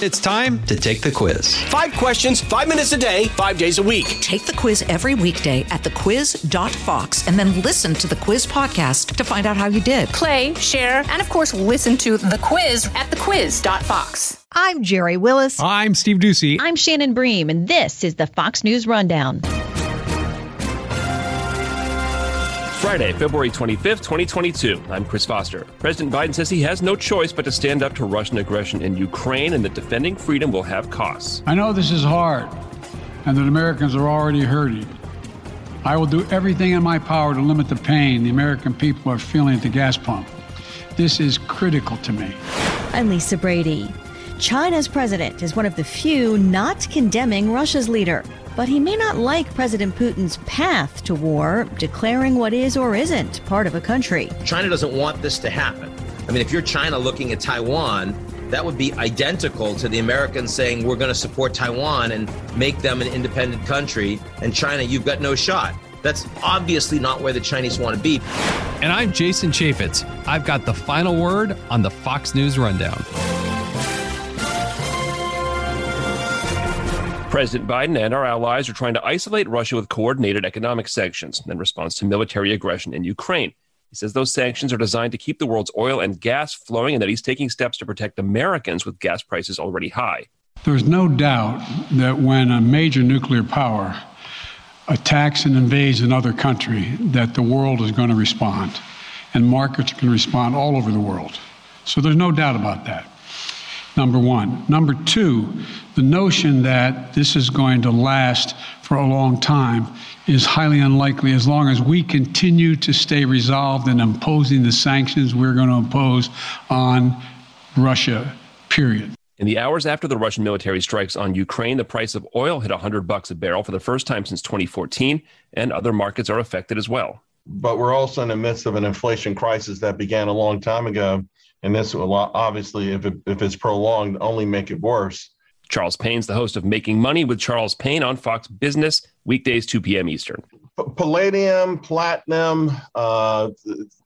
It's time to take the quiz. Five questions, five minutes a day, five days a week. Take the quiz every weekday at thequiz.fox and then listen to the quiz podcast to find out how you did. Play, share, and of course, listen to the quiz at thequiz.fox. I'm Gerri Willis. I'm Steve Doocy. I'm Shannon Bream, and this is the Fox News Rundown. Friday, February 25th, 2022. I'm Chris Foster. President Biden says he has no choice but to stand up to Russian aggression in Ukraine and that defending freedom will have costs. I know this is hard and that Americans are already hurting. I will do everything in my power to limit the pain the American people are feeling at the gas pump. This is critical to me. I'm Lisa Brady. China's president is one of the few not condemning Russia's leader. But he may not like President Putin's path to war, declaring what is or isn't part of a country. China doesn't want this to happen. I mean, if you're China looking at Taiwan, that would be identical to the Americans saying we're going to support Taiwan and make them an independent country. And China, you've got no shot. That's obviously not where the Chinese want to be. And I'm Jason Chaffetz. I've got the final word on the Fox News Rundown. President Biden and our allies are trying to isolate Russia with coordinated economic sanctions in response to military aggression in Ukraine. He says those sanctions are designed to keep the world's oil and gas flowing and that he's taking steps to protect Americans with gas prices already high. There's no doubt that when a major nuclear power attacks and invades another country, that the world is going to respond, and markets can respond all over the world. So there's no doubt about that number one. Number two, the notion that this is going to last for a long time is highly unlikely as long as we continue to stay resolved in imposing the sanctions we're going to impose on Russia, period. In the hours after the Russian military strikes on Ukraine, the price of oil hit 100 bucks a barrel for the first time since 2014, and other markets are affected as well. But we're also in the midst of an inflation crisis that began a long time ago and this will obviously, if it, if it's prolonged, only make it worse. Charles Payne's the host of Making Money with Charles Payne on Fox Business, weekdays 2 p.m. Eastern. Palladium, platinum, uh,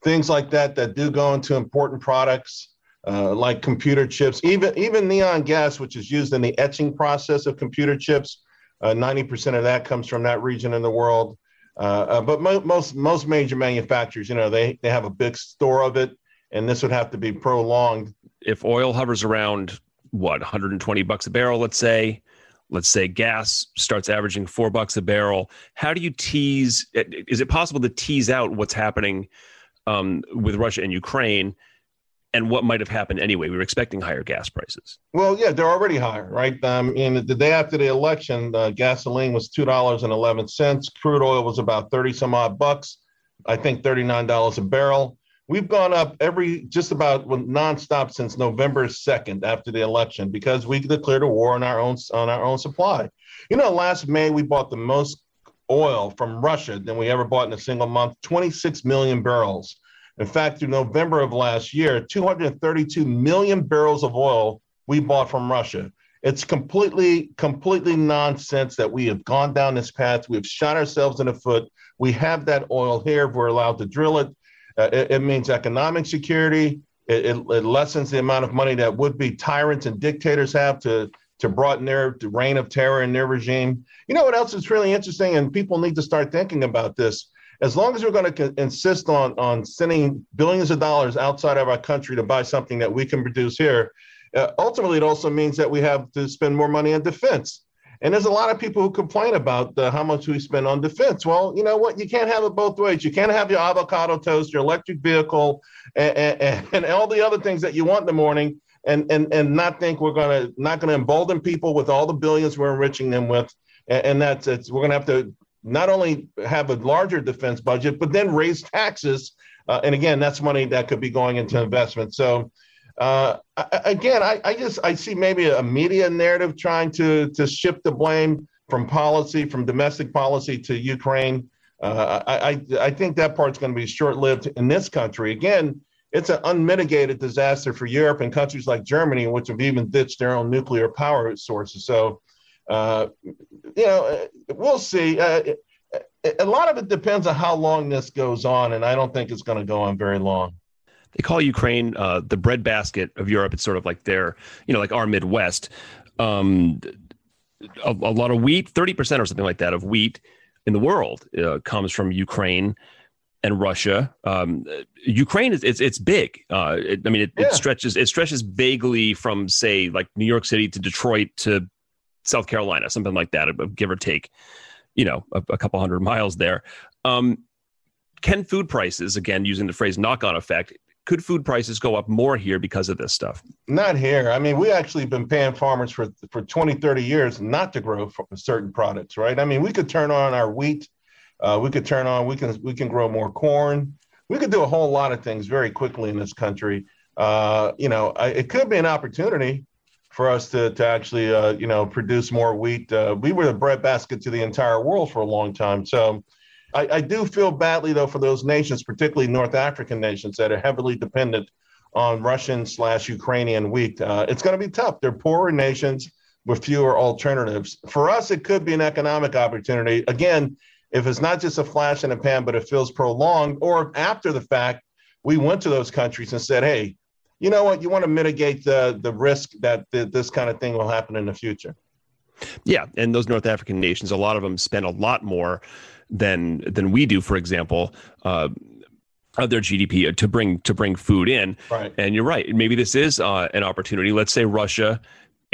things like that that do go into important products. Uh, like computer chips, even even neon gas, which is used in the etching process of computer chips, uh, ninety percent of that comes from that region in the world. Uh, uh, but mo- most most major manufacturers, you know, they they have a big store of it and this would have to be prolonged. If oil hovers around what 120 bucks a barrel, let's say, let's say gas starts averaging four bucks a barrel, how do you tease? Is it possible to tease out what's happening um, with Russia and Ukraine? and what might have happened anyway. We were expecting higher gas prices. Well, yeah, they're already higher, right? Um, and the day after the election, uh, gasoline was two dollars and eleven cents. Crude oil was about thirty some odd bucks. I think thirty nine dollars a barrel. We've gone up every just about nonstop since November 2nd after the election because we declared a war on our own on our own supply. You know, last May we bought the most oil from Russia than we ever bought in a single month, 26 million barrels. In fact, through November of last year, 232 million barrels of oil we bought from Russia. It's completely, completely nonsense that we have gone down this path. We have shot ourselves in the foot. We have that oil here. if We're allowed to drill it. Uh, it, it, means economic security. It, it, it, lessens the amount of money that would be tyrants and dictators have to to broaden their reign of terror in their regime. You know what else is really interesting, and people need to start thinking about this. As long as we're going to insist on on sending billions of dollars outside of our country to buy something that we can produce here, uh, ultimately it also means that we have to spend more money on defense. And there's a lot of people who complain about how much we spend on defense. Well, you know what? You can't have it both ways. You can't have your avocado toast, your electric vehicle, and, and, and all the other things that you want in the morning, and and and not think we're gonna not gonna embolden people with all the billions we're enriching them with, and, and that's it's we're gonna have to not only have a larger defense budget, but then raise taxes. Uh, and again, that's money that could be going into investment. So uh, again, I, I just I see maybe a media narrative trying to to shift the blame from policy, from domestic policy to Ukraine. Uh, I, I think that part's going to be short lived in this country. Again, it's an unmitigated disaster for Europe and countries like Germany, which have even ditched their own nuclear power sources. So, uh, you know, we'll see. Uh, a lot of it depends on how long this goes on, and I don't think it's going to go on very long. They call Ukraine uh, the breadbasket of Europe. It's sort of like their, you know, like our Midwest. Um, a, a, lot of wheat, 30% or something like that of wheat in the world uh, comes from Ukraine and Russia. Um, Ukraine is it's it's big. Uh, it, I mean, it, yeah. it, stretches it stretches vaguely from say like New York City to Detroit to South Carolina, something like that, give or take. You know, a, a couple hundred miles there. Um, can food prices, again using the phrase knock-on effect, could food prices go up more here because of this stuff? Not here. I mean, we actually been paying farmers for for 20, 30 years not to grow certain products, right? I mean, we could turn on our wheat, uh, we could turn on, we can we can grow more corn, we could do a whole lot of things very quickly in this country. Uh, you know, I, it could be an opportunity for us to to actually uh, you know produce more wheat. Uh, we were the breadbasket to the entire world for a long time, so I, I, do feel badly though for those nations, particularly North African nations that are heavily dependent on Russian slash Ukrainian wheat. Uh, it's going to be tough. They're poorer nations with fewer alternatives. For us, it could be an economic opportunity. Again, if it's not just a flash in the pan, but it feels prolonged, or after the fact, we went to those countries and said, hey, you know what? You want to mitigate the, the risk that th- this kind of thing will happen in the future. Yeah, and those North African nations, a lot of them spend a lot more than than we do, for example. Uh, of their GDP to bring to bring food in, right. and you're right. Maybe this is uh, an opportunity. Let's say Russia,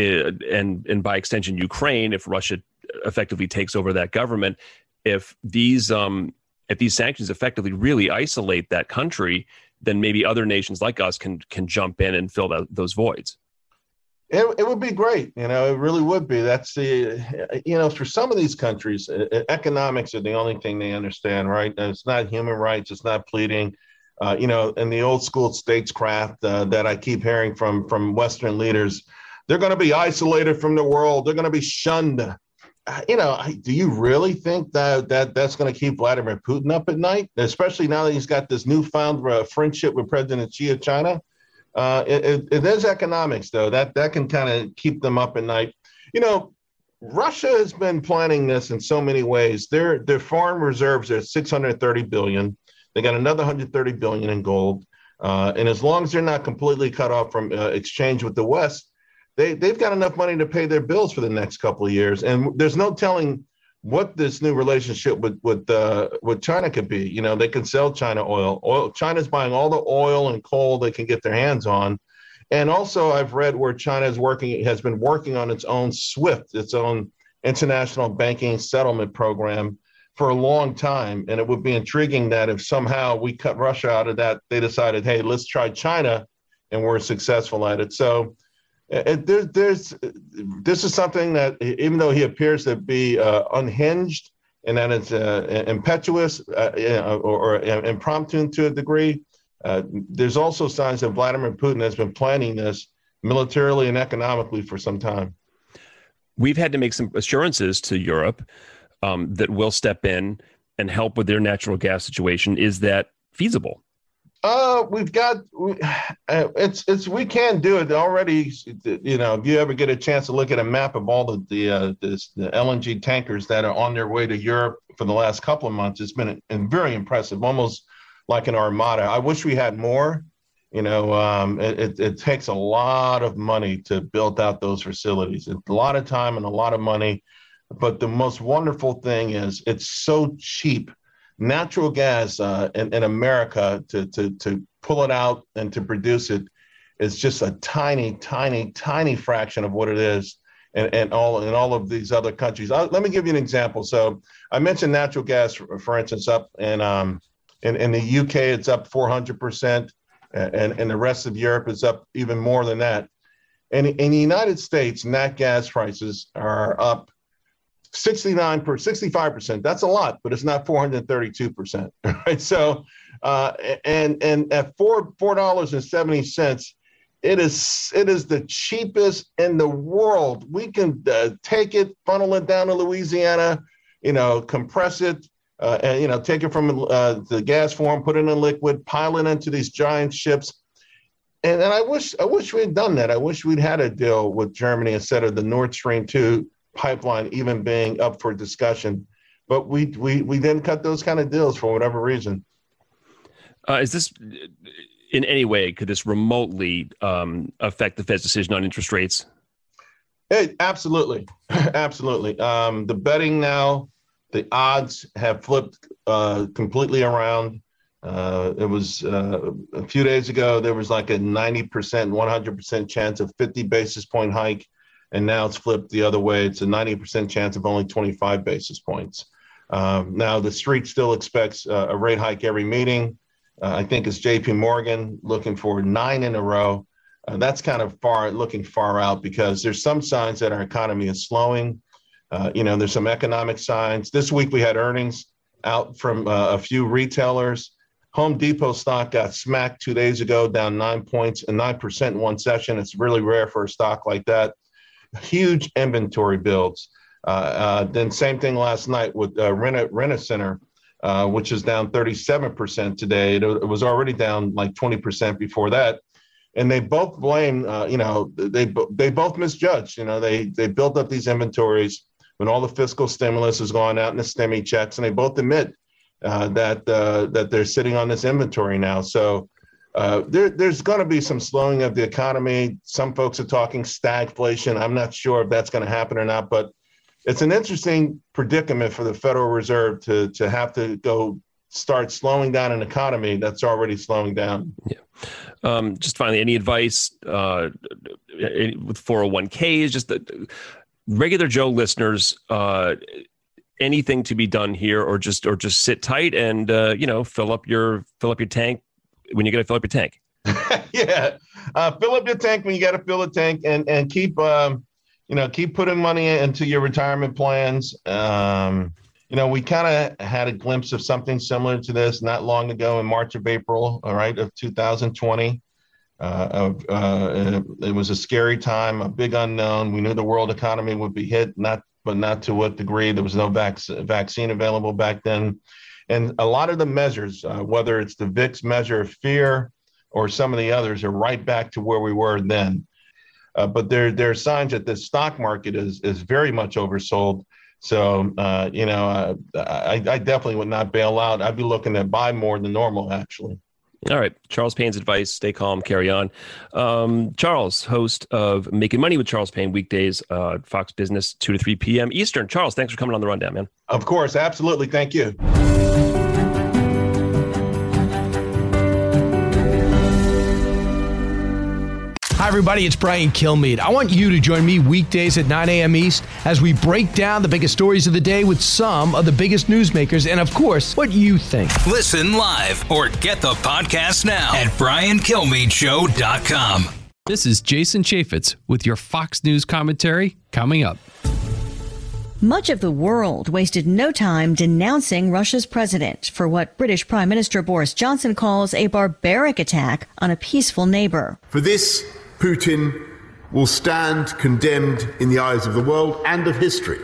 uh, and and by extension Ukraine, if Russia effectively takes over that government, if these um, if these sanctions effectively really isolate that country, then maybe other nations like us can can jump in and fill that, those voids. It, it would be great. You know, it really would be. That's the, you know, for some of these countries, economics are the only thing they understand, right? It's not human rights, it's not pleading. Uh, you know, in the old school statescraft uh, that I keep hearing from from Western leaders, they're going to be isolated from the world. They're going to be shunned. Uh, you know, do you really think that that that's going to keep Vladimir Putin up at night, especially now that he's got this newfound uh, friendship with President Xi of China? Uh, it, it, it is economics, though. That that can kind of keep them up at night. You know, Russia has been planning this in so many ways. Their their foreign reserves are 630 billion. They got another 130 billion in gold. Uh, and as long as they're not completely cut off from uh, exchange with the West, they they've got enough money to pay their bills for the next couple of years. And there's no telling what this new relationship with with uh, with China could be. You know, they can sell China oil. Oil China's buying all the oil and coal they can get their hands on. And also, I've read where China is working has been working on its own SWIFT, its own international banking settlement program for a long time. And it would be intriguing that if somehow we cut Russia out of that, they decided, hey, let's try China, and we're successful at it. So it, there, there's this is something that even though he appears to be uh, unhinged and that it's uh, impetuous uh, or, or, impromptu to a degree, uh, there's also signs that Vladimir Putin has been planning this militarily and economically for some time. We've had to make some assurances to Europe um, that we'll step in and help with their natural gas situation. Is that feasible? Uh, we've got uh, it's it's we can do it already. You know, if you ever get a chance to look at a map of all the the, uh, this, the LNG tankers that are on their way to Europe for the last couple of months, it's been very impressive, almost like an armada. I wish we had more. You know, um, it, it, it takes a lot of money to build out those facilities. It's a lot of time and a lot of money. But the most wonderful thing is it's so cheap natural gas uh, in, in America to, to, to pull it out and to produce it is just a tiny, tiny, tiny fraction of what it is in, in all in all of these other countries. I'll, let me give you an example. So I mentioned natural gas, for, for instance, up in, um, in in the UK, it's up 400 percent, and and the rest of Europe is up even more than that. And in the United States, nat gas prices are up 69 per 65 percent that's a lot but it's not 432 percent right? So uh, and and at four four dollars and 70 cents it is it is the cheapest in the world. We can uh, take it funnel it down to louisiana you know compress it uh, and you know take it from uh, the gas form put it in liquid pile it into these giant ships. And, and I wish I wish we'd done that. I wish we'd had a deal with Germany instead of the Nord Stream 2 pipeline even being up for discussion. But we we we didn't cut those kind of deals for whatever reason. Uh, is this in any way could this remotely um, affect the Fed's decision on interest rates? It, absolutely, absolutely. Um, the betting now, the odds have flipped uh, completely around. Uh, it was uh, a few days ago. There was like a ninety percent, one hundred percent chance of fifty basis point hike, and now it's flipped the other way. It's a ninety percent chance of only twenty five basis points. Um, now the street still expects uh, a rate hike every meeting. Uh, I think it's J.P. Morgan looking for nine in a row. Uh, that's kind of far looking far out because there's some signs that our economy is slowing. Uh, you know, there's some economic signs. This week we had earnings out from uh, a few retailers. Home Depot stock got smacked two days ago, down nine points and nine percent in one session. It's really rare for a stock like that. Huge inventory builds. Uh, uh, then same thing last night with uh, Rena, Rena Center, uh, which is down 37% today. It, it, was already down like 20% before that. And they both blame, uh, you know, they they both misjudged. You know, they they built up these inventories when all the fiscal stimulus is going out in the STEMI checks, and they both admit uh, that that they're sitting on this inventory now. So uh, there, there's going to be some slowing of the economy. Some folks are talking stagflation. I'm not sure if that's going to happen or not, but it's an interesting predicament for the Federal Reserve to to have to go start slowing down an economy that's already slowing down. Yeah. Um, just finally, any advice uh, with 401ks? Just the regular Joe listeners. Uh, anything to be done here, or just or just sit tight and uh, you know fill up your fill up your tank when you got to fill up your tank. yeah, uh, fill up your tank when you got to fill a tank, and and keep um, you know, keep putting money into your retirement plans. Um, you know, we kind of had a glimpse of something similar to this not long ago in March of April, all right, of 2020. Uh, uh, it was a scary time, a big unknown. We knew the world economy would be hit, not but not to what degree. There was no vac- vaccine available back then, and a lot of the measures, uh, whether it's the VIX measure of fear or some of the others, are right back to where we were then. Uh, but there there are signs that the stock market is is very much oversold. So uh, you know, uh, I, I definitely would not bail out. I'd be looking to buy more than normal, actually. All right. Charles Payne's advice stay calm, carry on. Um, Charles, host of Making Money with Charles Payne, weekdays, uh, Fox Business, 2 to 3 p.m. Eastern. Charles, thanks for coming on the rundown, man. Of course. Absolutely. Thank you. Hi, everybody. It's Brian Kilmeade. I want you to join me weekdays at 9 a.m. East as we break down the biggest stories of the day with some of the biggest newsmakers and, of course, what you think. Listen live or get the podcast now at briankilmeadshow.com. This is Jason Chaffetz with your Fox News commentary coming up. Much of the world wasted no time denouncing Russia's president for what British Prime Minister Boris Johnson calls a barbaric attack on a peaceful neighbor. For this, Putin will stand condemned in the eyes of the world and of history.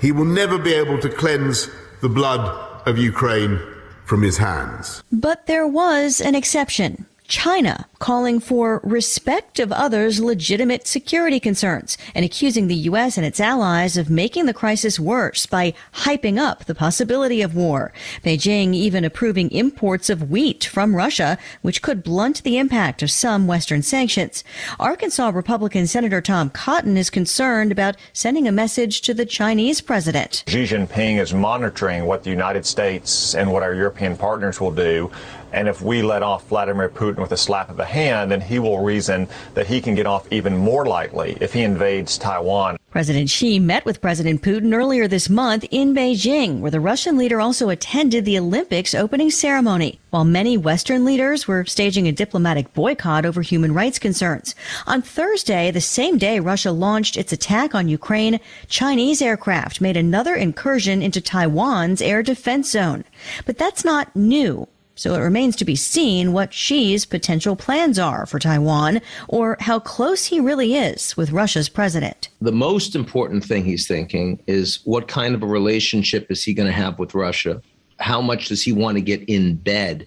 He will never be able to cleanse the blood of Ukraine from his hands. But there was an exception. China calling for respect of others' legitimate security concerns and accusing the U.S. and its allies of making the crisis worse by hyping up the possibility of war. Beijing even approving imports of wheat from Russia, which could blunt the impact of some Western sanctions. Arkansas Republican Senator Tom Cotton is concerned about sending a message to the Chinese president. Xi Jinping is monitoring what the United States and what our European partners will do and if we let off Vladimir Putin with a slap of the hand, then he will reason that he can get off even more lightly if he invades Taiwan. President Xi met with President Putin earlier this month in Beijing, where the Russian leader also attended the Olympics opening ceremony, while many Western leaders were staging a diplomatic boycott over human rights concerns. On Thursday, the same day Russia launched its attack on Ukraine, Chinese aircraft made another incursion into Taiwan's air defense zone. But that's not new. So it remains to be seen what Xi's potential plans are for Taiwan or how close he really is with Russia's president. The most important thing he's thinking is what kind of a relationship is he going to have with Russia? How much does he want to get in bed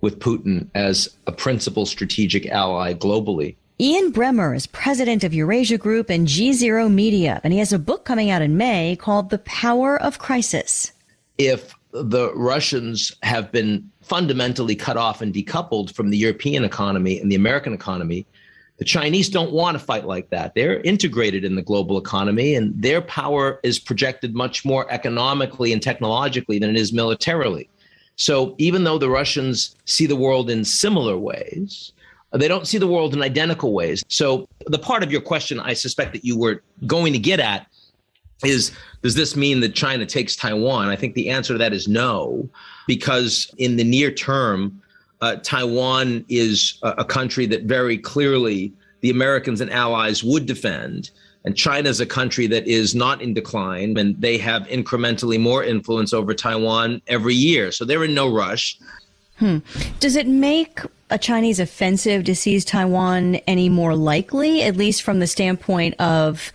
with Putin as a principal strategic ally globally? Ian Bremmer is president of Eurasia Group and GZERO Media, and he has a book coming out in May called The Power of Crisis. If the Russians have been fundamentally cut off and decoupled from the European economy and the American economy. The Chinese don't want to fight like that. They're integrated in the global economy, and their power is projected much more economically and technologically than it is militarily. So even though the Russians see the world in similar ways, they don't see the world in identical ways. So the part of your question I suspect that you were going to get at is does this mean that China takes Taiwan? I think the answer to that is no, because in the near term, uh, Taiwan is a, a country that very clearly the Americans and allies would defend. And China is a country that is not in decline, and they have incrementally more influence over Taiwan every year. So they're in no rush. Hmm. Does it make a Chinese offensive to seize Taiwan any more likely, at least from the standpoint of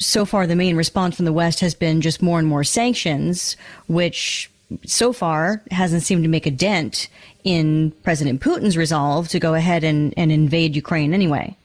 so far the main response from the West has been just more and more sanctions, which so far hasn't seemed to make a dent in President Putin's resolve to go ahead and, and invade Ukraine anyway.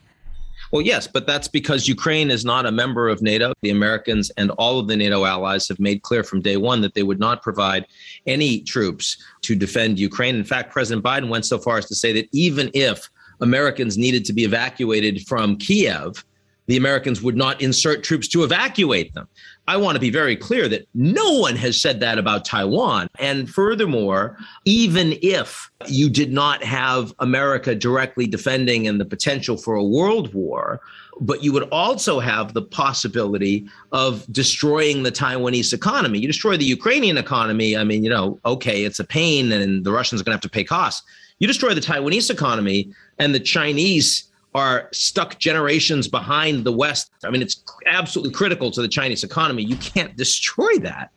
Well, yes, but that's because Ukraine is not a member of NATO. The Americans and all of the NATO allies have made clear from day one that they would not provide any troops to defend Ukraine. In fact, President Biden went so far as to say that even if Americans needed to be evacuated from Kiev, the Americans would not insert troops to evacuate them. I want to be very clear that no one has said that about Taiwan. And furthermore, even if you did not have America directly defending and the potential for a world war, but you would also have the possibility of destroying the Taiwanese economy. You destroy the Ukrainian economy, I mean, you know, okay, it's a pain and the Russians are going to have to pay costs. You destroy the Taiwanese economy and the Chinese are stuck generations behind the West. I mean, it's absolutely critical to the Chinese economy. You can't destroy that.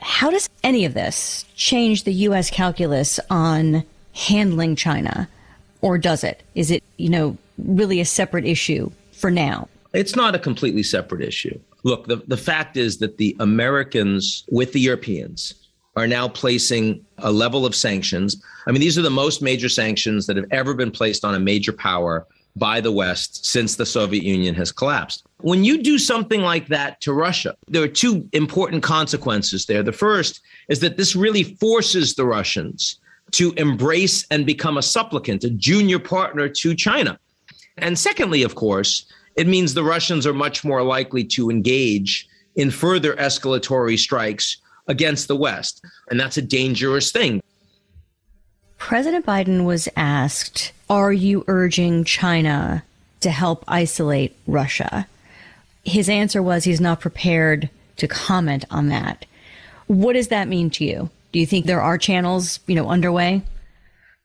How does any of this change the U.S. calculus on handling China? Or does it? Is it, you know, really a separate issue for now? It's not a completely separate issue. Look, the, the fact is that the Americans with the Europeans are now placing a level of sanctions. I mean, these are the most major sanctions that have ever been placed on a major power by the West since the Soviet Union has collapsed. When you do something like that to Russia, there are two important consequences there. The first is that this really forces the Russians to embrace and become a supplicant, a junior partner to China. And secondly, of course, it means the Russians are much more likely to engage in further escalatory strikes against the West. And that's a dangerous thing. President Biden was asked, Are you urging China to help isolate Russia? His answer was he's not prepared to comment on that. What does that mean to you? Do you think there are channels, you know, underway?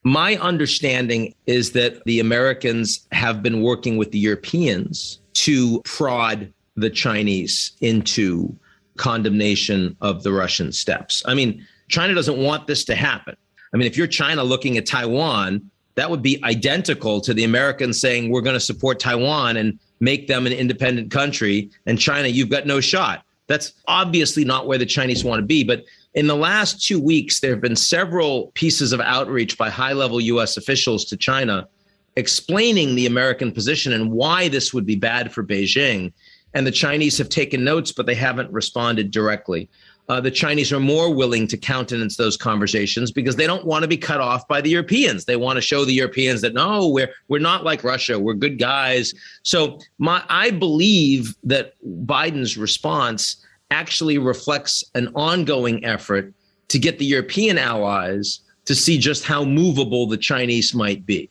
My understanding is that the Americans have been working with the Europeans to prod the Chinese into condemnation of the Russian steps. I mean, China doesn't want this to happen. I mean, if you're China looking at Taiwan, that would be identical to the Americans saying we're going to support Taiwan and make them an independent country. And China, you've got no shot. That's obviously not where the Chinese want to be. But in the last two weeks, there have been several pieces of outreach by high level US officials to China explaining the American position and why this would be bad for Beijing. And the Chinese have taken notes, but they haven't responded directly. Uh, the Chinese are more willing to countenance those conversations because they don't want to be cut off by the Europeans. They want to show the Europeans that no, we're we're not like Russia. We're good guys. So my I believe that Biden's response actually reflects an ongoing effort to get the European allies to see just how movable the Chinese might be.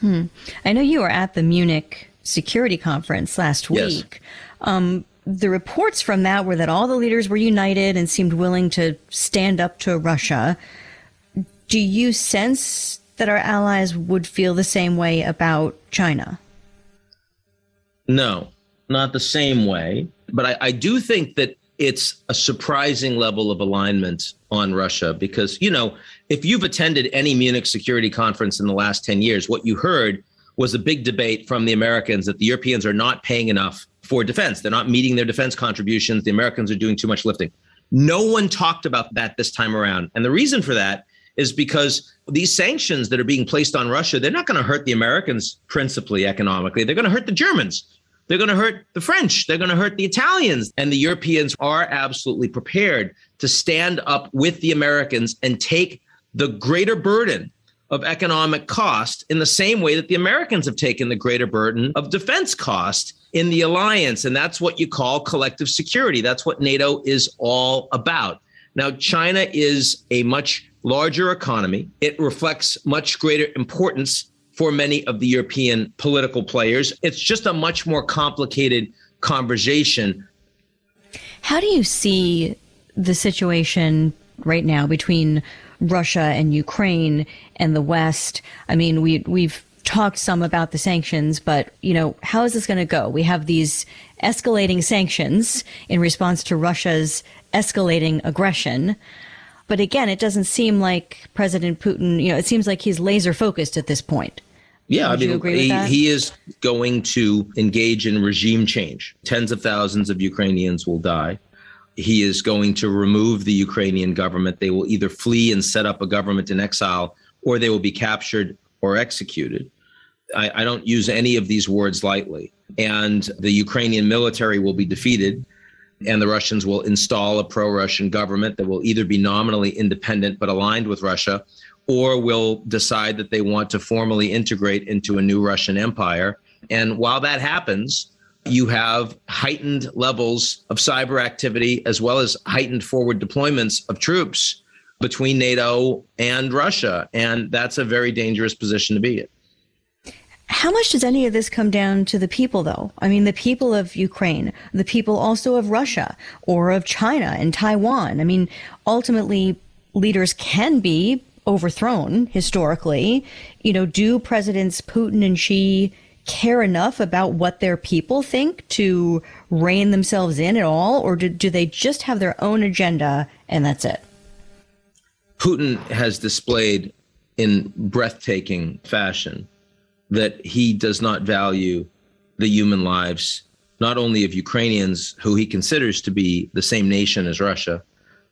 Hmm. I know you were at the Munich Security Conference last Yes. week. Um, the reports from that were that all the leaders were united and seemed willing to stand up to Russia. Do you sense that our allies would feel the same way about China? No, not the same way. But I, I do think that it's a surprising level of alignment on Russia because, you know, if you've attended any Munich Security Conference in the last 10 years, what you heard was a big debate from the Americans that the Europeans are not paying enough for defense. They're not meeting their defense contributions. The Americans are doing too much lifting. No one talked about that this time around. And the reason for that is because these sanctions that are being placed on Russia, they're not going to hurt the Americans principally economically. They're going to hurt the Germans. they're going to hurt the French, they're going to hurt the Italians. And the Europeans are absolutely prepared to stand up with the Americans and take the greater burden of economic cost in the same way that the Americans have taken the greater burden of defense cost in the alliance. And that's what you call collective security. That's what NATO is all about. Now, China is a much larger economy. It reflects much greater importance for many of the European political players. It's just a much more complicated conversation. How do you see the situation right now between Russia and Ukraine and the West? I mean, we we've talked some about the sanctions, but you know, how is this going to go? We have these escalating sanctions in response to Russia's escalating aggression. But again, it doesn't seem like President Putin, you know, it seems like he's laser focused at this point. Yeah, Would I mean, he, he is going to engage in regime change. Tens of thousands of Ukrainians will die. He is going to remove the Ukrainian government. They will either flee and set up a government in exile, or they will be captured or executed. I, I don't use any of these words lightly. And the Ukrainian military will be defeated and the Russians will install a pro Russian government that will either be nominally independent but aligned with Russia, or will decide that they want to formally integrate into a new Russian empire. And while that happens, you have heightened levels of cyber activity as well as heightened forward deployments of troops between NATO and Russia. And that's a very dangerous position to be in. How much does any of this come down to the people, though? I mean, the people of Ukraine, the people also of Russia or of China and Taiwan. I mean, ultimately, leaders can be overthrown historically. You know, do Presidents Putin and Xi care enough about what their people think to rein themselves in at all? Or do, do they just have their own agenda and that's it? Putin has displayed in breathtaking fashion that he does not value the human lives, not only of Ukrainians, who he considers to be the same nation as Russia,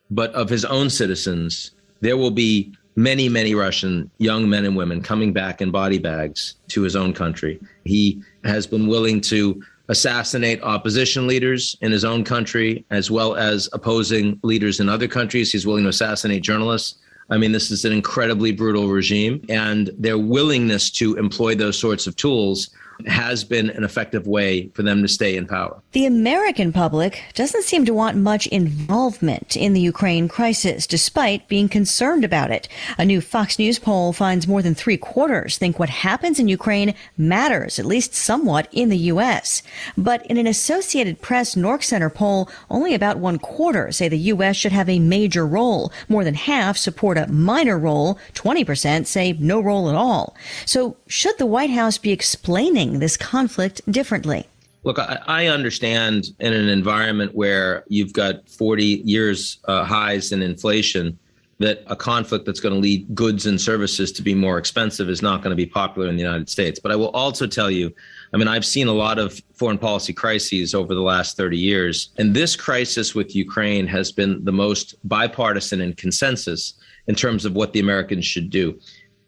but of his own citizens. There will be many, many Russian young men and women coming back in body bags to his own country. He has been willing to assassinate opposition leaders in his own country, as well as opposing leaders in other countries. He's willing to assassinate journalists. I mean, this is an incredibly brutal regime, and their willingness to employ those sorts of tools has been an effective way for them to stay in power. The American public doesn't seem to want much involvement in the Ukraine crisis, despite being concerned about it. A new Fox News poll finds more than three quarters think what happens in Ukraine matters, at least somewhat, in the U.S. But in an Associated Press NORC Center poll, only about one quarter say the U.S. should have a major role. More than half support a minor role. 20% say no role at all. So should the White House be explaining this conflict differently? Look, I, I, understand in an environment where you've got 40 years uh, highs in inflation that a conflict that's going to lead goods and services to be more expensive is not going to be popular in the United States. But I will also tell you, I mean, I've seen a lot of foreign policy crises over the last 30 years, and this crisis with Ukraine has been the most bipartisan and consensus in terms of what the Americans should do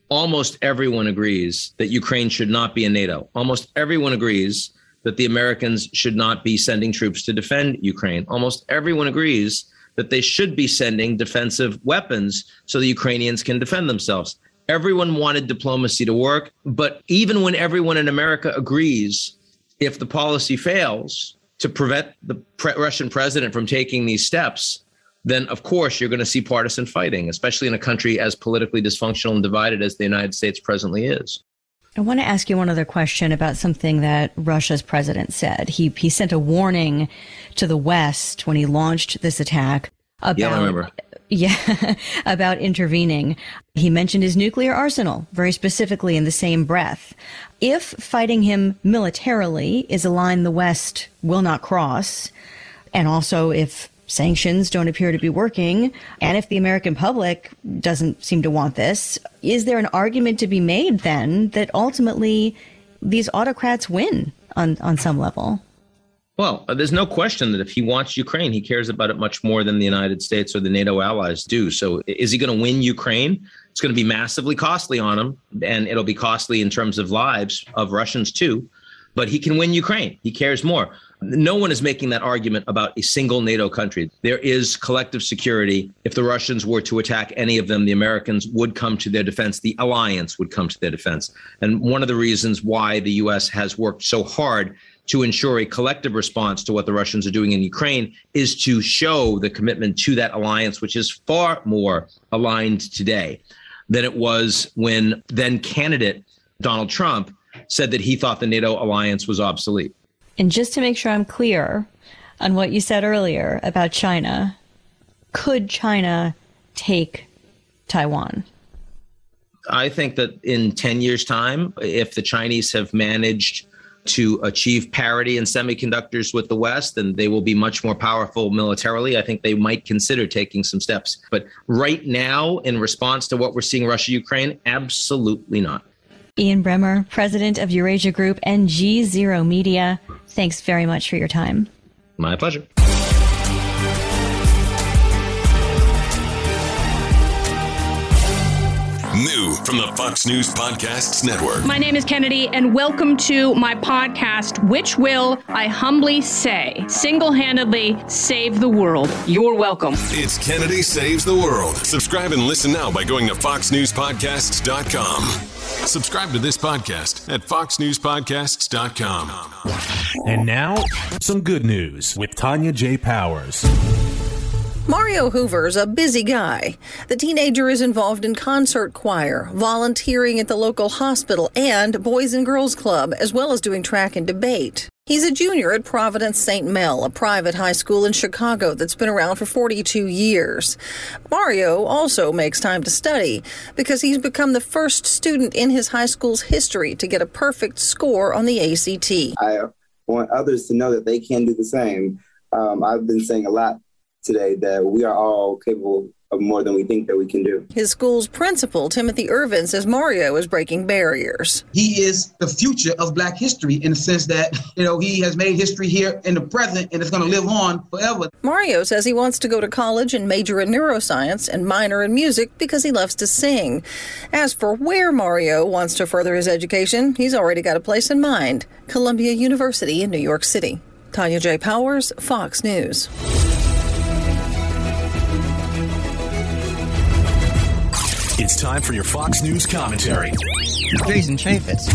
almost everyone agrees that Ukraine should not be in NATO. Almost everyone agrees that the Americans should not be sending troops to defend Ukraine. Almost everyone agrees that they should be sending defensive weapons so the Ukrainians can defend themselves. Everyone wanted diplomacy to work, but even when everyone in America agrees, if the policy fails to prevent the pre- Russian president from taking these steps, then of course you're going to see partisan fighting, especially in a country as politically dysfunctional and divided as the United States presently is. I want to ask you one other question about something that Russia's president said. He he sent a warning to the West when he launched this attack about yeah, I remember. Yeah, about intervening. He mentioned his nuclear arsenal very specifically in the same breath. If fighting him militarily is a line the West will not cross, and also if sanctions don't appear to be working, and if the American public doesn't seem to want this, is there an argument to be made then that ultimately these autocrats win on, on some level? Well, uh, there's no question that if he wants Ukraine, he cares about it much more than the United States or the NATO allies do. So, is he going to win Ukraine? It's going to be massively costly on him, and it'll be costly in terms of lives of Russians too. But he can win Ukraine. He cares more. No one is making that argument about a single NATO country. There is collective security. If the Russians were to attack any of them, the Americans would come to their defense. The alliance would come to their defense. And one of the reasons why the U.S. has worked so hard to ensure a collective response to what the Russians are doing in Ukraine is to show the commitment to that alliance, which is far more aligned today than it was when then candidate Donald Trump said that he thought the NATO alliance was obsolete. And just to make sure I'm clear on what you said earlier about China, could China take Taiwan? I think that in 10 years' time, if the Chinese have managed to achieve parity in semiconductors with the West, then they will be much more powerful militarily. I think they might consider taking some steps. But right now, in response to what we're seeing Russia Ukraine, absolutely not. Ian Bremmer, president of Eurasia Group and GZERO Media, thanks very much for your time. My pleasure. New from the Fox News Podcasts Network. My name is Kennedy, and welcome to my podcast, which will, I humbly say, single handedly save the world. You're welcome. It's Kennedy Saves the World. Subscribe and listen now by going to FoxNewsPodcasts.com. Subscribe to this podcast at FoxNewsPodcasts.com. And now, some good news with Tonya J. Powers. Mario Hoover's a busy guy. The teenager is involved in concert choir, volunteering at the local hospital, and Boys and Girls Club, as well as doing track and debate. He's a junior at Providence St. Mel, a private high school in Chicago that's been around for 42 years. Mario also makes time to study because he's become the first student in his high school's history to get a perfect score on the ACT. I want others to know that they can do the same. Um, I've been saying a lot today that we are all capable of more than we think that we can do. His school's principal, Timothy Irvin, says Mario is breaking barriers. He is the future of black history in the sense that, you know, he has made history here in the present and it's going to live on forever. Mario says he wants to go to college and major in neuroscience and minor in music because he loves to sing. As for where Mario wants to further his education, he's already got a place in mind Columbia University in New York City. Tonya J. Powers, Fox News. It's time for your Fox News commentary. Jason Chaffetz.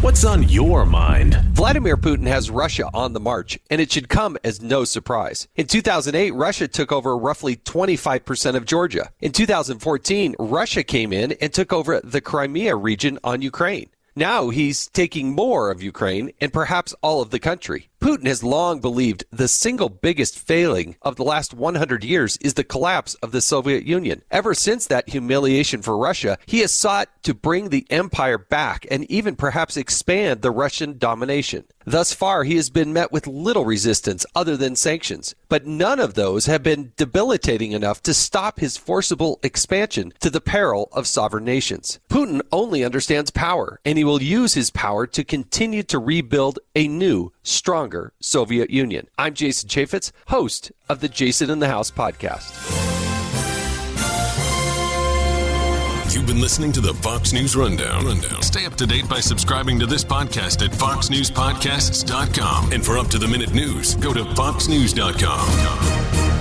What's on your mind? Vladimir Putin has Russia on the march, and it should come as no surprise. In 2008, Russia took over roughly 25% of Georgia. In 2014, Russia came in and took over the Crimea region on Ukraine. Now he's taking more of Ukraine and perhaps all of the country. Putin has long believed the single biggest failing of the last 100 years is the collapse of the Soviet Union. Ever since that humiliation for Russia, he has sought to bring the empire back and even perhaps expand the Russian domination. Thus far, he has been met with little resistance other than sanctions, but none of those have been debilitating enough to stop his forcible expansion to the peril of sovereign nations. Putin only understands power, and he will use his power to continue to rebuild a new, stronger Soviet Union. I'm Jason Chaffetz, host of the Jason in the House podcast. You've been listening to the Fox News Rundown. Rundown. Stay up to date by subscribing to this podcast at foxnewspodcasts.com. And for up to the minute news, go to foxnews.com.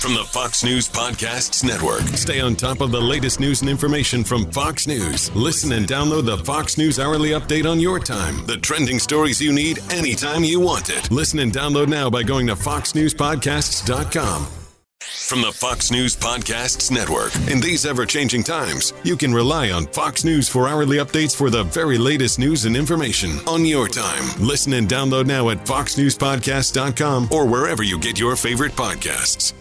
From the Fox News Podcasts Network. Stay on top of the latest news and information from Fox News. Listen and download the Fox News Hourly Update on your time. The trending stories you need anytime you want it. Listen and download now by going to foxnewspodcasts.com. From the Fox News Podcasts Network. In these ever changing times, you can rely on Fox News for hourly updates for the very latest news and information on your time. Listen and download now at foxnewspodcast.com or wherever you get your favorite podcasts.